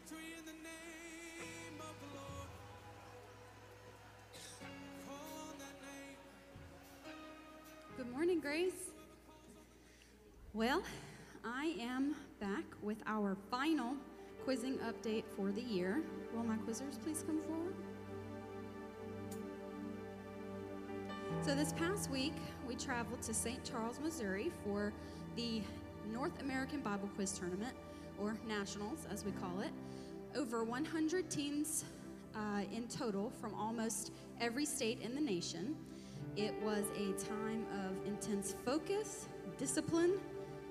victory in the name of the Lord. Good morning, Grace. Well, I am back with our final quizzing update for the year. Will my quizzers please come forward? So, this past week, we traveled to St. Charles, Missouri for the North American Bible Quiz Tournament, or Nationals as we call it. Over 100 teams uh, in total from almost every state in the nation. It was a time of intense focus, discipline,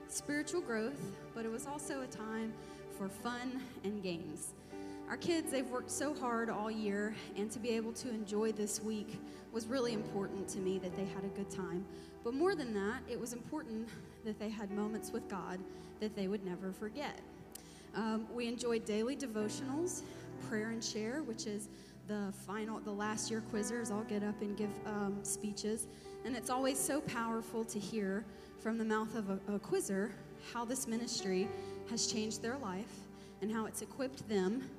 spiritual growth, but it was also a time for fun and games. Our kids, they've worked so hard all year, and to be able to enjoy this week was really important to me that they had a good time. But more than that, it was important that they had moments with God that they would never forget. Um, we enjoyed daily devotionals, prayer and share, which is the final, the last year quizzers all get up and give um, speeches. And it's always so powerful to hear from the mouth of a, a quizzer how this ministry has changed their life and how it's equipped them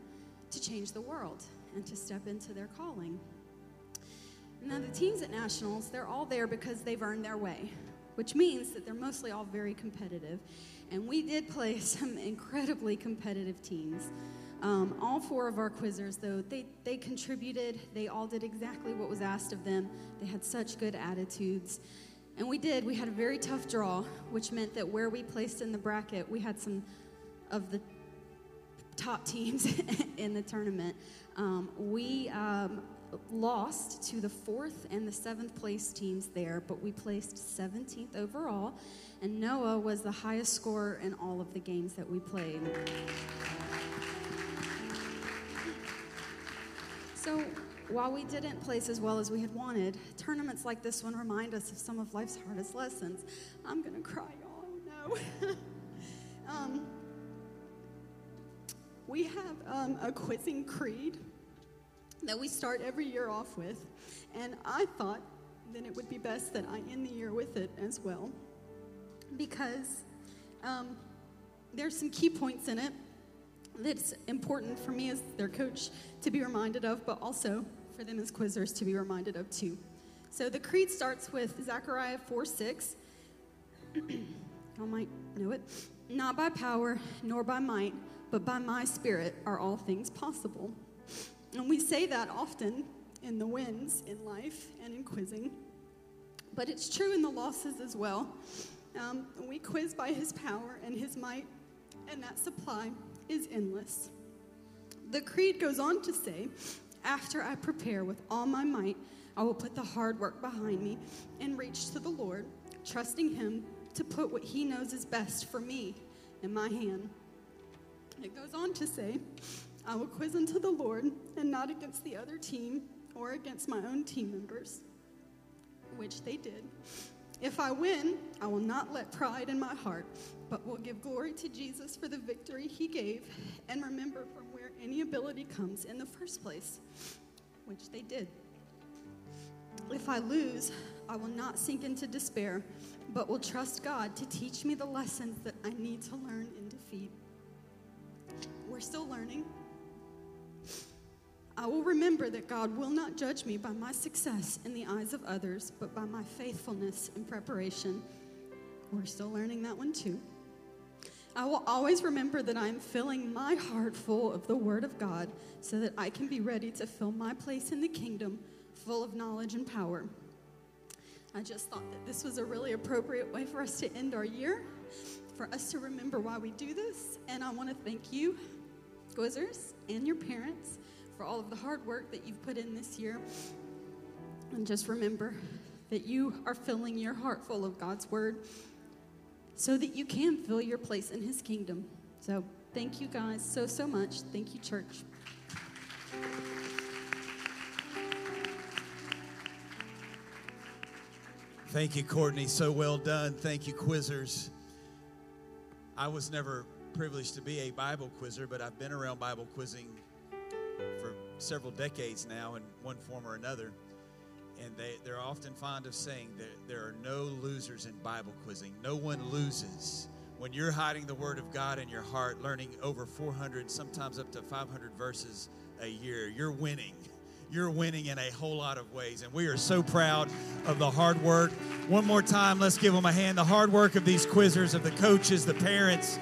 to change the world and to step into their calling. Now, the teams at Nationals, they're all there because they've earned their way, which means that they're mostly all very competitive. And we did play some incredibly competitive teams. Um, all four of our quizzers, though, they, they contributed. They all did exactly what was asked of them. They had such good attitudes. And we did. We had a very tough draw, which meant that where we placed in the bracket, we had some of the top teams in the tournament. Um, we um, lost to the fourth and the seventh place teams there, but we placed 17th overall, and Noah was the highest scorer in all of the games that we played. So, while we didn't place as well as we had wanted, tournaments like this one remind us of some of life's hardest lessons. I'm gonna cry, y'all. No. um, we have um, a quizzing creed that we start every year off with, and I thought that it would be best that I end the year with it as well, because um, there's some key points in it that's important for me as their coach to be reminded of, but also for them as quizzers to be reminded of too. So the creed starts with Zechariah 4 6. Y'all might know it. Not by power nor by might, but by my spirit are all things possible. And we say that often in the wins in life and in quizzing, but it's true in the losses as well. Um, we quiz by his power and his might, and that supply is endless. The creed goes on to say, After I prepare with all my might, I will put the hard work behind me and reach to the Lord, trusting him to put what he knows is best for me in my hand. It goes on to say, I will quiz unto the Lord and not against the other team or against my own team members, which they did. If I win, I will not let pride in my heart, but will give glory to Jesus for the victory he gave and remember from where any ability comes in the first place, which they did. If I lose, I will not sink into despair, but will trust God to teach me the lessons that I need to learn in defeat. We're still learning. I will remember that God will not judge me by my success in the eyes of others, but by my faithfulness in preparation. We're still learning that one too. I will always remember that I am filling my heart full of the Word of God so that I can be ready to fill my place in the kingdom full of knowledge and power. I just thought that this was a really appropriate way for us to end our year, for us to remember why we do this. And I want to thank you, Quizzers, and your parents for all of the hard work that you've put in this year. And just remember that you are filling your heart full of God's Word so that you can fill your place in His kingdom. So thank you guys so, so much. Thank you, church. Thank you, Courtney. So well done. Thank you, quizzers. I was never privileged to be a Bible quizzer, but I've been around Bible quizzing for several decades now in one form or another. And they, they're often fond of saying that there are no losers in Bible quizzing. No one loses when you're hiding the Word of God in your heart, learning over 400, sometimes up to 500 verses a year, you're winning. You're winning in a whole lot of ways. And we are so proud of the hard work. One more time, let's give them a hand. The hard work of these quizzers, of the coaches, the parents.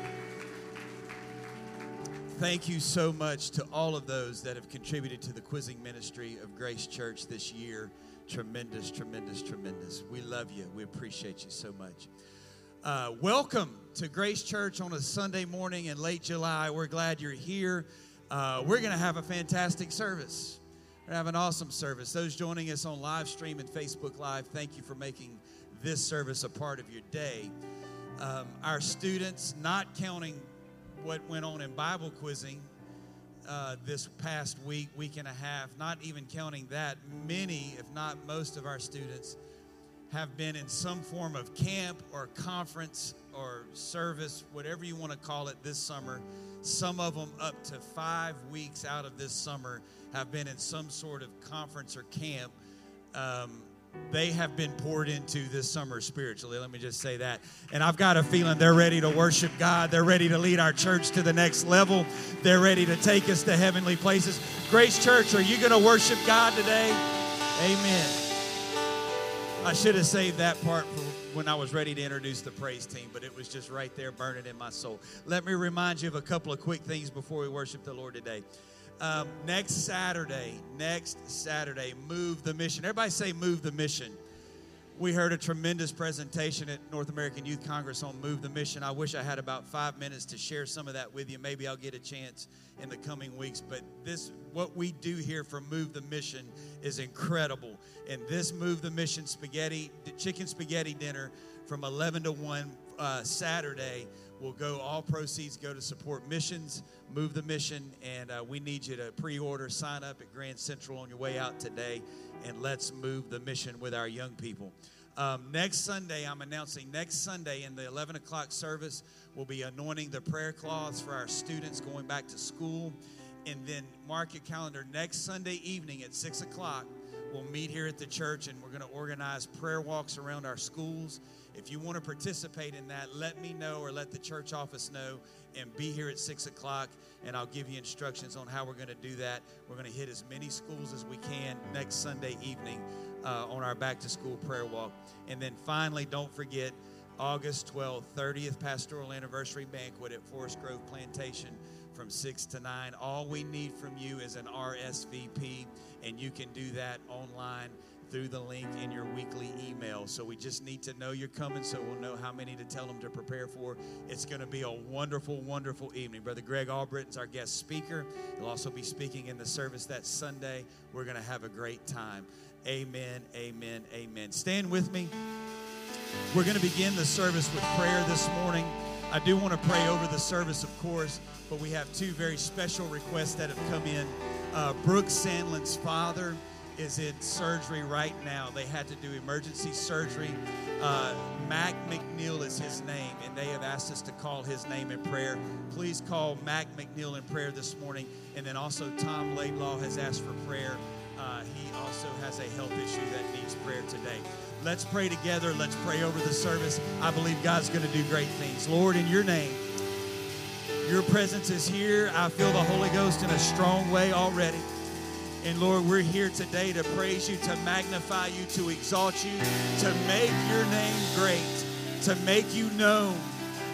Thank you so much to all of those that have contributed to the quizzing ministry of Grace Church this year. Tremendous, tremendous, tremendous. We love you. We appreciate you so much. Uh, welcome to Grace Church on a Sunday morning in late July. We're glad you're here. Uh, we're going to have a fantastic service. We're going to have an awesome service. Those joining us on live stream and Facebook Live, thank you for making this service a part of your day. Um, our students, not counting what went on in Bible quizzing uh, this past week, week and a half, not even counting that, many, if not most of our students have been in some form of camp or conference or service, whatever you want to call it, this summer. Some of them, up to five weeks out of this summer, have been in some sort of conference or camp. Um, they have been poured into this summer spiritually. Let me just say that. And I've got a feeling they're ready to worship God. They're ready to lead our church to the next level. They're ready to take us to heavenly places. Grace Church, are you going to worship God today? Amen. I should have saved that part for when I was ready to introduce the praise team, but it was just right there burning in my soul. Let me remind you of a couple of quick things before we worship the Lord today. Um, next Saturday, next Saturday, move the mission. Everybody say, move the mission. We heard a tremendous presentation at North American Youth Congress on Move the Mission. I wish I had about five minutes to share some of that with you. Maybe I'll get a chance in the coming weeks. But this, what we do here for Move the Mission, is incredible. And this Move the Mission spaghetti, chicken spaghetti dinner from 11 to 1 uh, Saturday will go. All proceeds go to support missions, Move the Mission, and uh, we need you to pre-order, sign up at Grand Central on your way out today, and let's move the mission with our young people. Um, next Sunday, I'm announcing next Sunday in the 11 o'clock service, we'll be anointing the prayer cloths for our students going back to school. And then mark your calendar next Sunday evening at 6 o'clock. We'll meet here at the church and we're going to organize prayer walks around our schools. If you want to participate in that, let me know or let the church office know and be here at 6 o'clock and I'll give you instructions on how we're going to do that. We're going to hit as many schools as we can next Sunday evening uh, on our back to school prayer walk. And then finally, don't forget August 12th, 30th pastoral anniversary banquet at Forest Grove Plantation from 6 to 9. All we need from you is an RSVP, and you can do that online through the link in your weekly email. So we just need to know you're coming so we'll know how many to tell them to prepare for. It's going to be a wonderful, wonderful evening. Brother Greg Albritton's our guest speaker. He'll also be speaking in the service that Sunday. We're going to have a great time. Amen, amen, amen. Stand with me. We're going to begin the service with prayer this morning. I do want to pray over the service, of course, but we have two very special requests that have come in. Uh, Brooke Sandlin's father is in surgery right now. They had to do emergency surgery. Uh, Mac McNeil is his name, and they have asked us to call his name in prayer. Please call Mac McNeil in prayer this morning. And then also, Tom Laidlaw has asked for prayer. Uh, he also has a health issue that needs prayer today. Let's pray together. Let's pray over the service. I believe God's going to do great things. Lord, in your name, your presence is here. I feel the Holy Ghost in a strong way already. And Lord, we're here today to praise you, to magnify you, to exalt you, to make your name great, to make you known,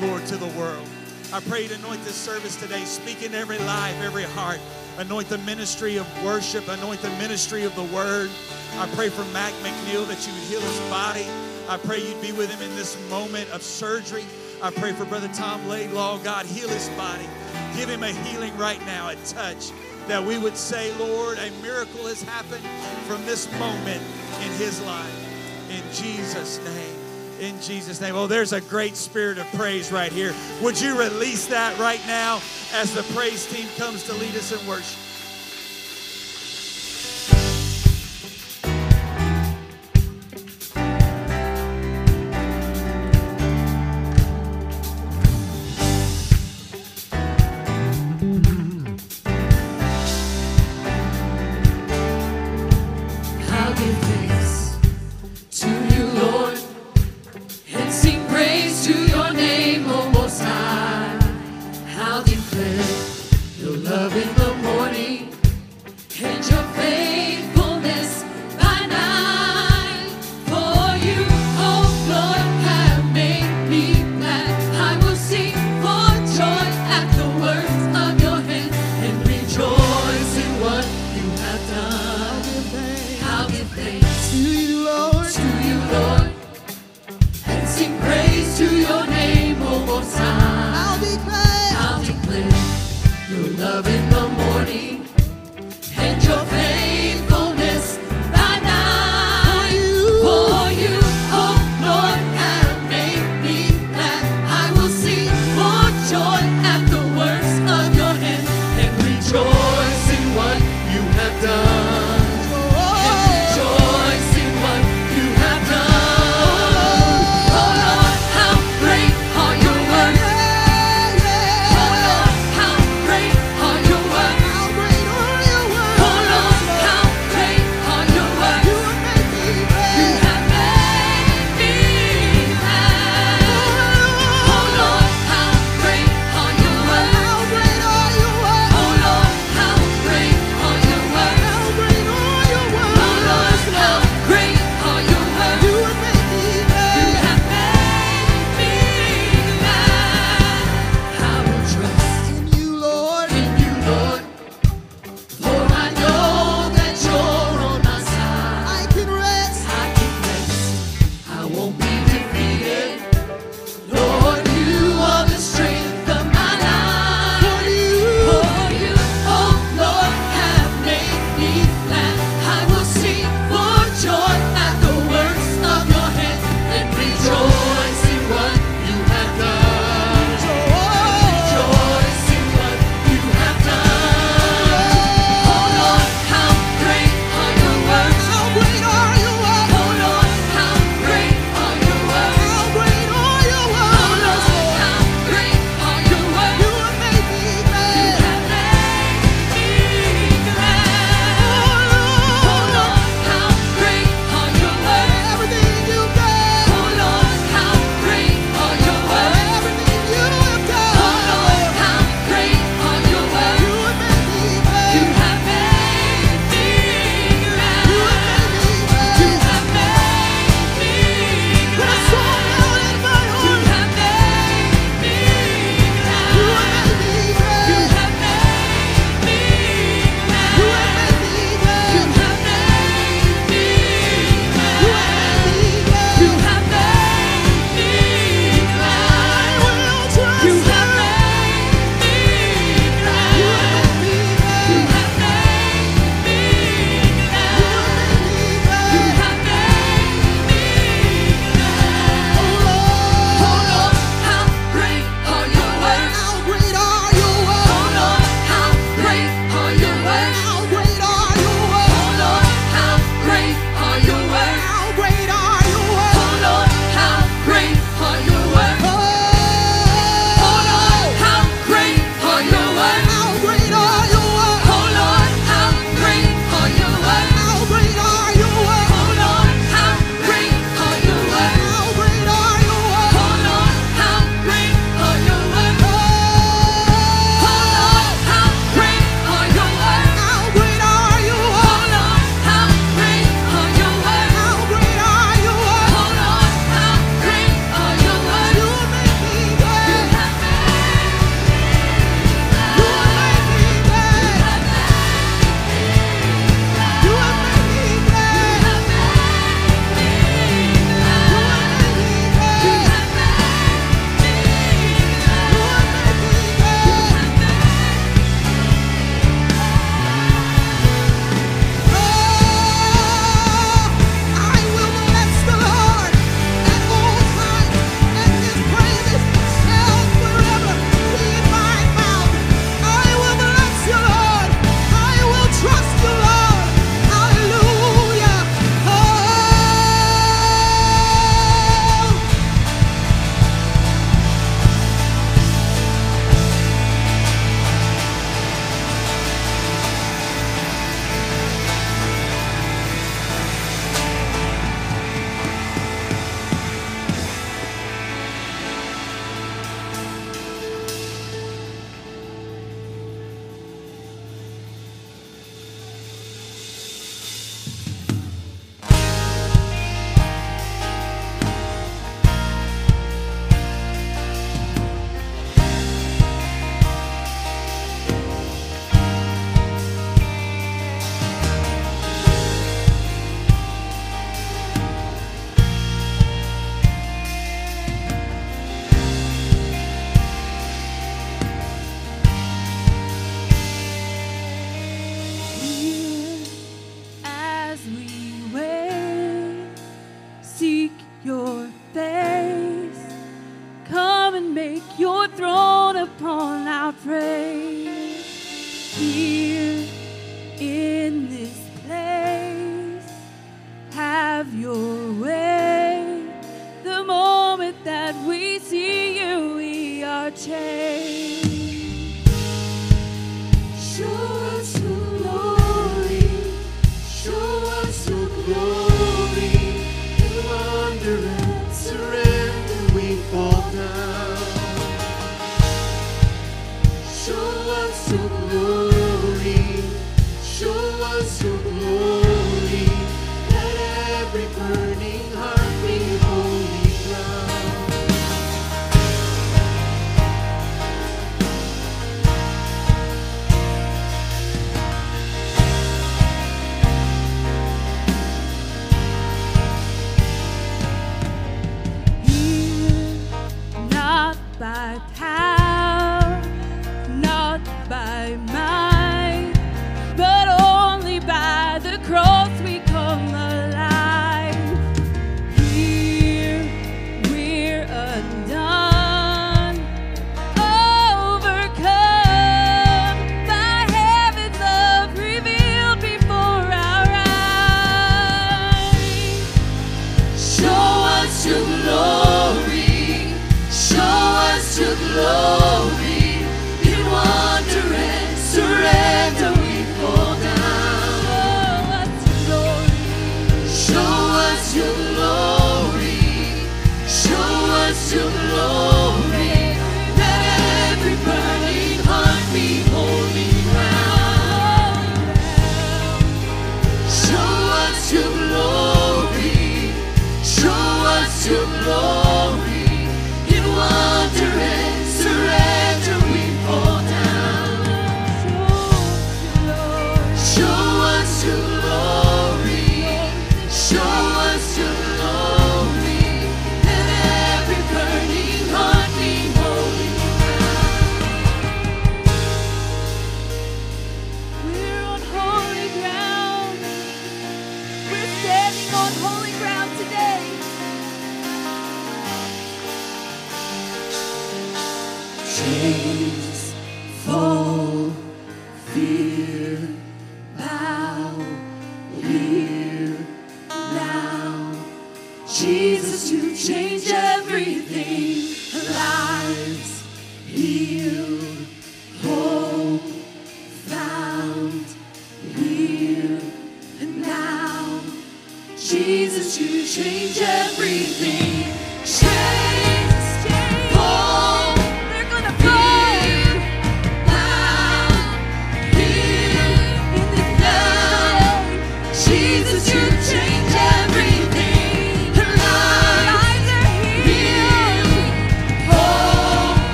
Lord, to the world. I pray to anoint this service today, speak in every life, every heart. Anoint the ministry of worship, anoint the ministry of the word. I pray for Mac McNeil that you would heal his body. I pray you'd be with him in this moment of surgery. I pray for Brother Tom Laidlaw. God, heal his body. Give him a healing right now, a touch. That we would say, Lord, a miracle has happened from this moment in his life. In Jesus' name. In Jesus' name. Oh, there's a great spirit of praise right here. Would you release that right now as the praise team comes to lead us in worship?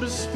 To speak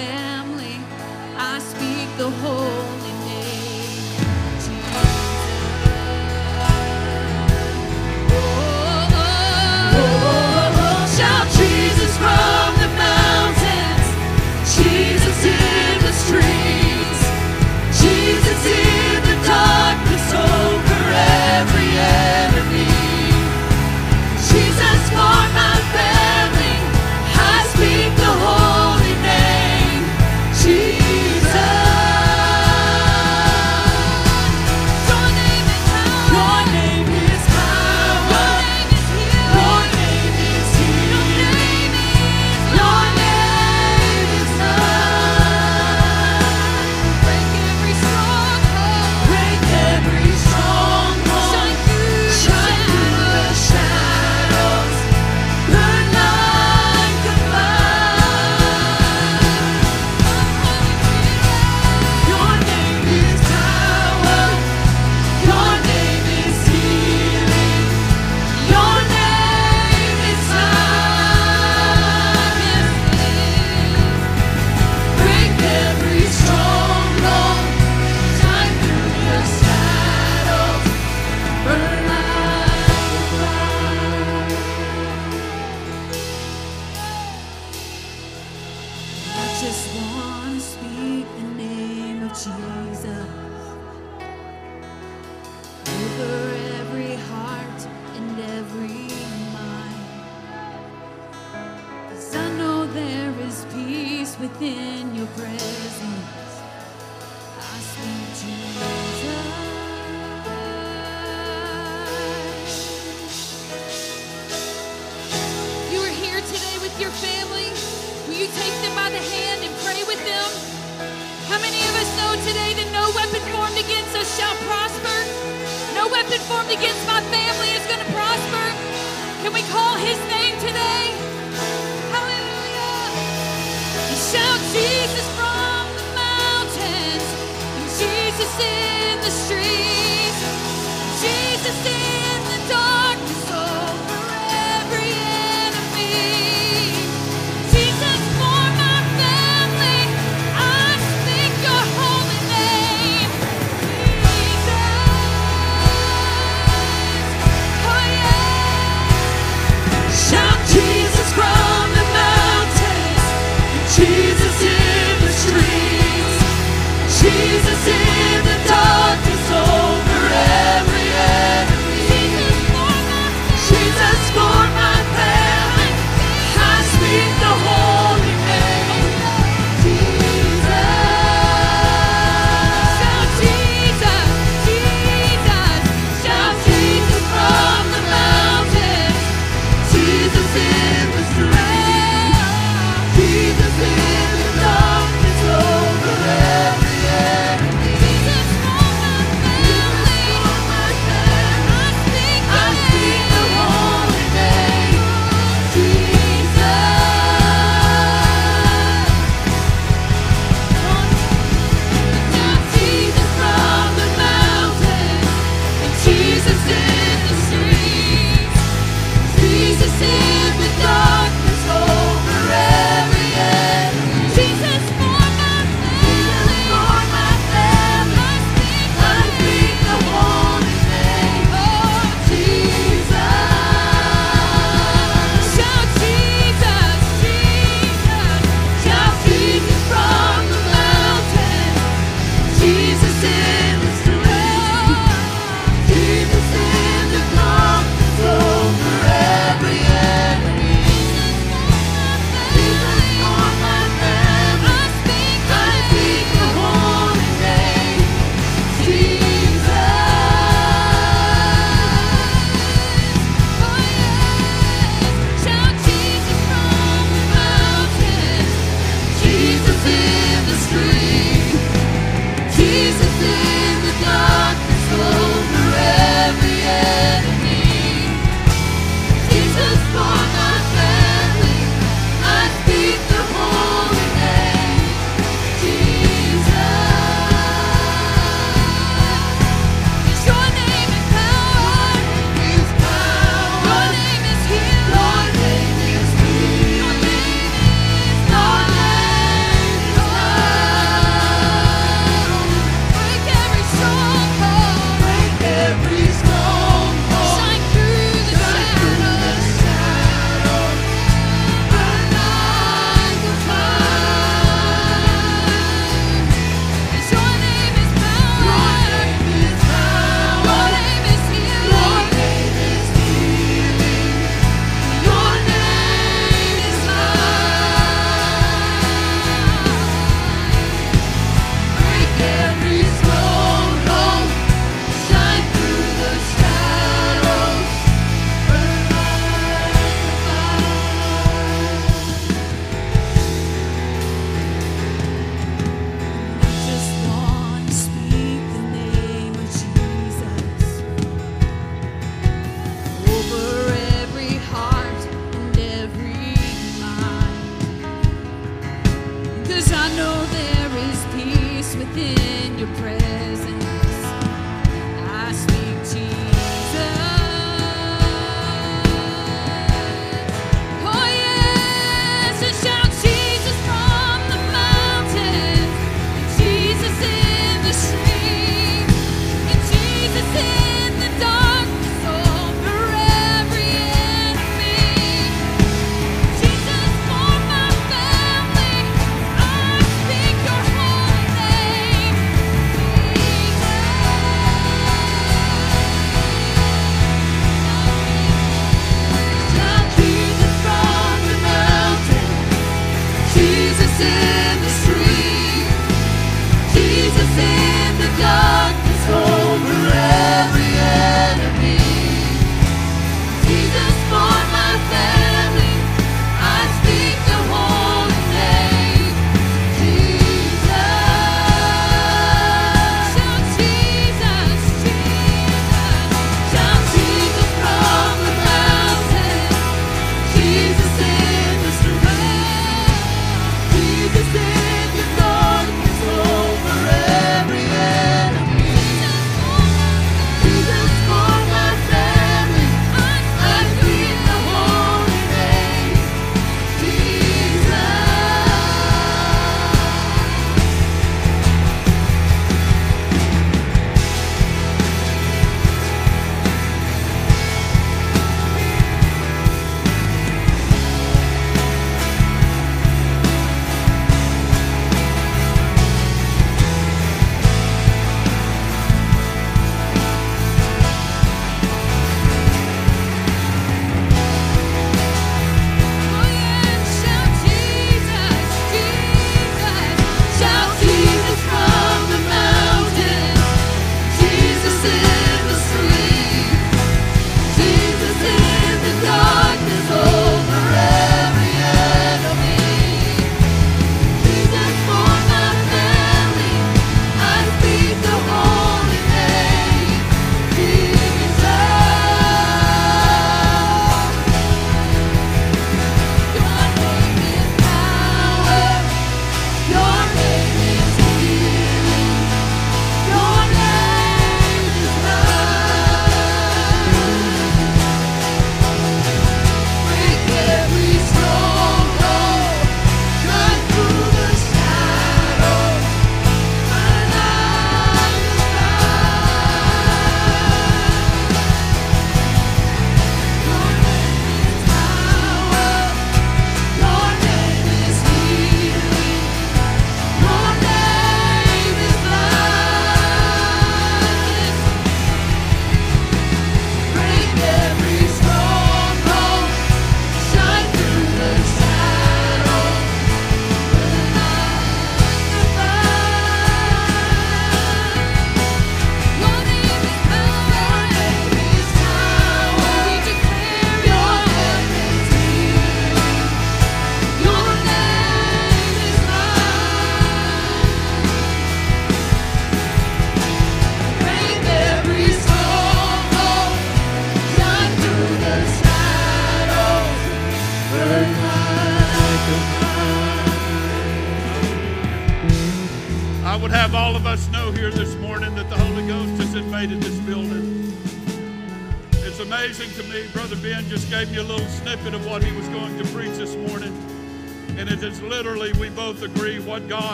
family, I speak the holy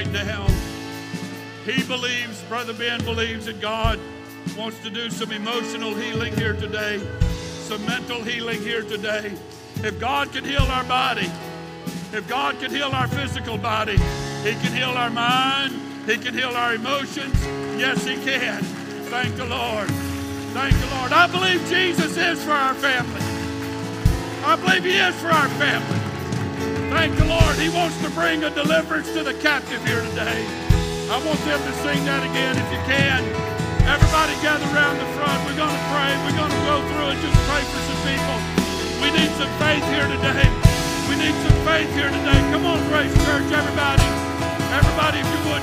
right now. He believes, Brother Ben believes that God wants to do some emotional healing here today, some mental healing here today. If God can heal our body, if God can heal our physical body, He can heal our mind, He can heal our emotions. Yes, He can. Thank the Lord. Thank the Lord. I believe Jesus is for our family. I believe He is for our family. Thank the Lord. He wants to bring a deliverance to the captive here today. I want them to sing that again if you can. Everybody gather around the front. We're going to pray. We're going to go through and just pray for some people. We need some faith here today. We need some faith here today. Come on, Grace Church, everybody. Everybody, if you would,